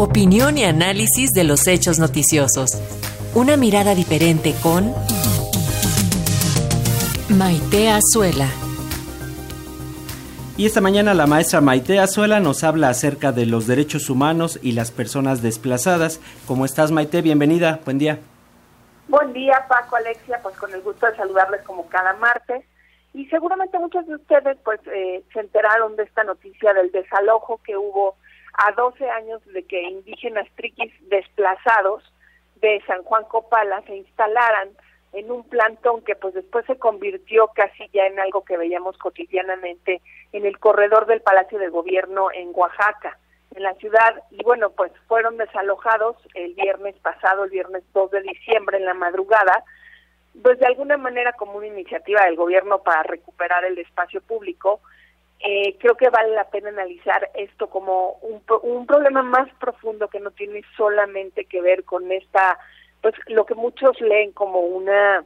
Opinión y análisis de los hechos noticiosos. Una mirada diferente con Maite Azuela. Y esta mañana la maestra Maite Azuela nos habla acerca de los derechos humanos y las personas desplazadas. ¿Cómo estás Maite? Bienvenida, buen día. Buen día Paco, Alexia, pues con el gusto de saludarles como cada martes. Y seguramente muchos de ustedes pues eh, se enteraron de esta noticia del desalojo que hubo a 12 años de que indígenas triquis desplazados de San Juan Copala se instalaran en un plantón que pues después se convirtió casi ya en algo que veíamos cotidianamente en el corredor del Palacio de Gobierno en Oaxaca, en la ciudad, y bueno, pues fueron desalojados el viernes pasado, el viernes 2 de diciembre en la madrugada, pues de alguna manera como una iniciativa del gobierno para recuperar el espacio público, eh, creo que vale la pena analizar esto como un, un problema más profundo que no tiene solamente que ver con esta, pues lo que muchos leen como una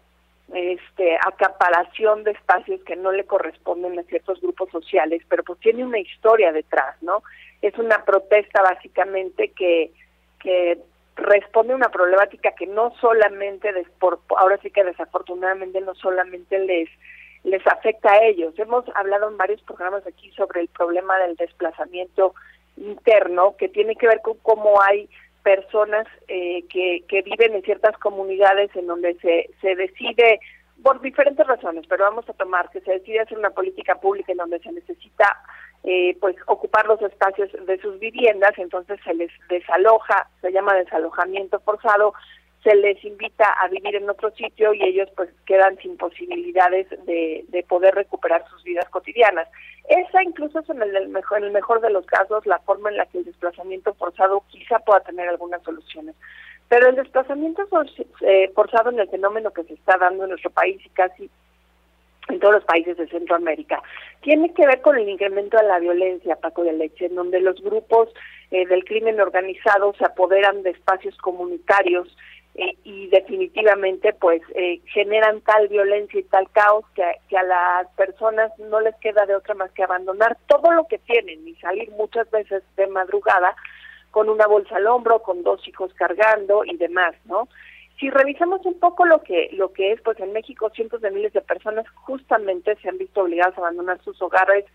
este acaparación de espacios que no le corresponden a ciertos grupos sociales, pero pues tiene una historia detrás, ¿no? Es una protesta básicamente que que responde a una problemática que no solamente, por, ahora sí que desafortunadamente no solamente les les afecta a ellos. Hemos hablado en varios programas aquí sobre el problema del desplazamiento interno, que tiene que ver con cómo hay personas eh, que, que viven en ciertas comunidades en donde se, se decide, por diferentes razones, pero vamos a tomar que se decide hacer una política pública en donde se necesita eh, pues ocupar los espacios de sus viviendas, entonces se les desaloja, se llama desalojamiento forzado, se les invita a vivir en otro sitio y ellos pues quedan sin posibilidades de, de poder recuperar sus vidas cotidianas. Esa incluso es en el, mejor, en el mejor de los casos la forma en la que el desplazamiento forzado quizá pueda tener algunas soluciones. Pero el desplazamiento eh, forzado en el fenómeno que se está dando en nuestro país y casi en todos los países de Centroamérica. Tiene que ver con el incremento de la violencia, Paco de Leche, en donde los grupos eh, del crimen organizado se apoderan de espacios comunitarios eh, y definitivamente pues eh, generan tal violencia y tal caos que, que, a las personas no les queda de otra más que abandonar todo lo que tienen y salir muchas veces de madrugada con una bolsa al hombro, con dos hijos cargando y demás, ¿no? Si revisamos un poco lo que lo que es, pues en México cientos de miles de personas justamente se han visto obligadas a abandonar sus hogares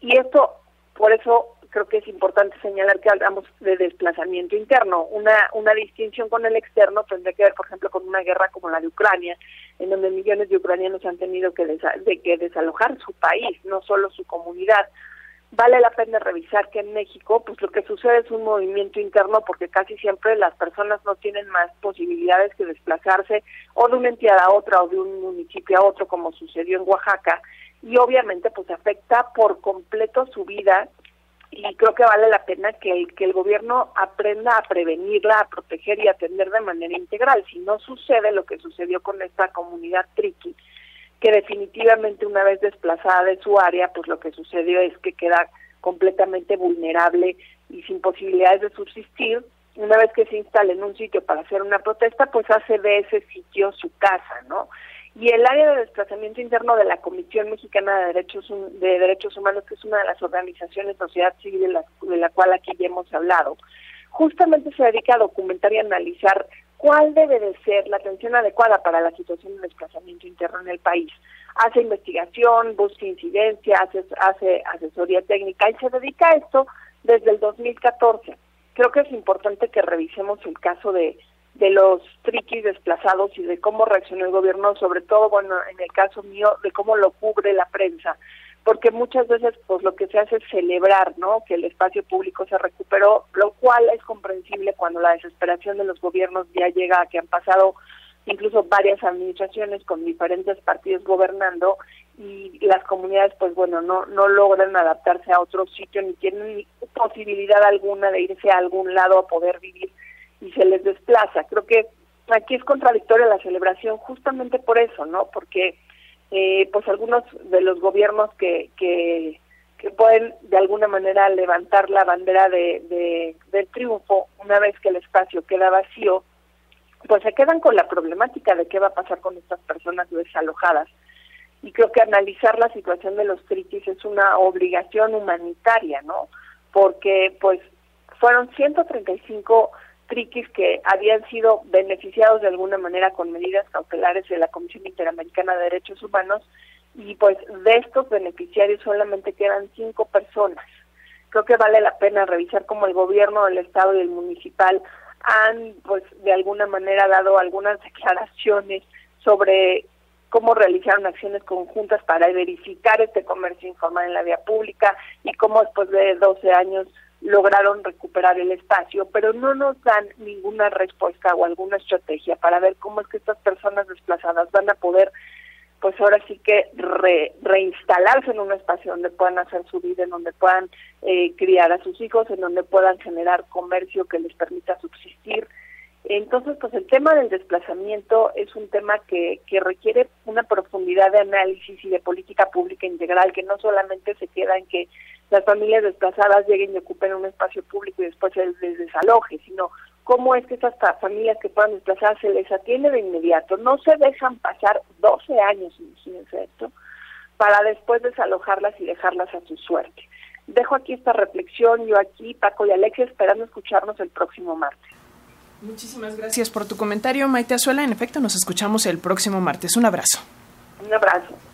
y esto por eso creo que es importante señalar que hablamos de desplazamiento interno. Una, una distinción con el externo tendría que ver, por ejemplo, con una guerra como la de Ucrania, en donde millones de ucranianos han tenido que, de que desalojar su país, no solo su comunidad. Vale la pena revisar que en México, pues lo que sucede es un movimiento interno porque casi siempre las personas no tienen más posibilidades que desplazarse o de una entidad a otra o de un municipio a otro, como sucedió en Oaxaca, y obviamente pues afecta por completo su vida y creo que vale la pena que el, que el gobierno aprenda a prevenirla, a proteger y atender de manera integral. Si no sucede lo que sucedió con esta comunidad triqui, que definitivamente una vez desplazada de su área, pues lo que sucedió es que queda completamente vulnerable y sin posibilidades de subsistir. Una vez que se instala en un sitio para hacer una protesta, pues hace de ese sitio su casa, ¿no? Y el área de desplazamiento interno de la Comisión Mexicana de Derechos de Derechos Humanos, que es una de las organizaciones sociedad civil de la, de la cual aquí ya hemos hablado, justamente se dedica a documentar y analizar cuál debe de ser la atención adecuada para la situación de desplazamiento interno en el país. Hace investigación, busca incidencia, hace, hace asesoría técnica y se dedica a esto desde el 2014. Creo que es importante que revisemos el caso de de los triquis desplazados y de cómo reaccionó el gobierno, sobre todo, bueno, en el caso mío, de cómo lo cubre la prensa, porque muchas veces pues lo que se hace es celebrar, ¿no? Que el espacio público se recuperó, lo cual es comprensible cuando la desesperación de los gobiernos ya llega a que han pasado incluso varias administraciones con diferentes partidos gobernando y las comunidades pues bueno no no logran adaptarse a otro sitio ni tienen posibilidad alguna de irse a algún lado a poder vivir y se les desplaza. Creo que aquí es contradictoria la celebración justamente por eso, ¿no? Porque eh, pues algunos de los gobiernos que, que, que pueden de alguna manera levantar la bandera de, de, del triunfo una vez que el espacio queda vacío, pues se quedan con la problemática de qué va a pasar con estas personas desalojadas. Y creo que analizar la situación de los triquis es una obligación humanitaria, ¿no? Porque pues fueron 135 triquis que habían sido beneficiados de alguna manera con medidas cautelares de la Comisión Interamericana de Derechos Humanos y pues de estos beneficiarios solamente quedan cinco personas. Creo que vale la pena revisar cómo el gobierno del estado y el municipal han pues de alguna manera dado algunas declaraciones sobre cómo realizaron acciones conjuntas para verificar este comercio informal en la vía pública y cómo después de 12 años lograron recuperar el espacio, pero no nos dan ninguna respuesta o alguna estrategia para ver cómo es que estas personas desplazadas van a poder pues ahora sí que reinstalarse en un espacio donde puedan hacer su vida, en donde puedan eh, criar a sus hijos, en donde puedan generar comercio que les permita subsistir. Entonces, pues el tema del desplazamiento es un tema que, que requiere una profundidad de análisis y de política pública integral, que no solamente se queda en que las familias desplazadas lleguen y ocupen un espacio público y después se les desaloje, sino cómo es que estas familias que puedan desplazarse les atiende de inmediato. No se dejan pasar 12 años, imagínense esto, para después desalojarlas y dejarlas a su suerte. Dejo aquí esta reflexión, yo aquí, Paco y Alexia, esperando escucharnos el próximo martes. Muchísimas gracias por tu comentario, Maite Azuela. En efecto, nos escuchamos el próximo martes. Un abrazo. Un abrazo.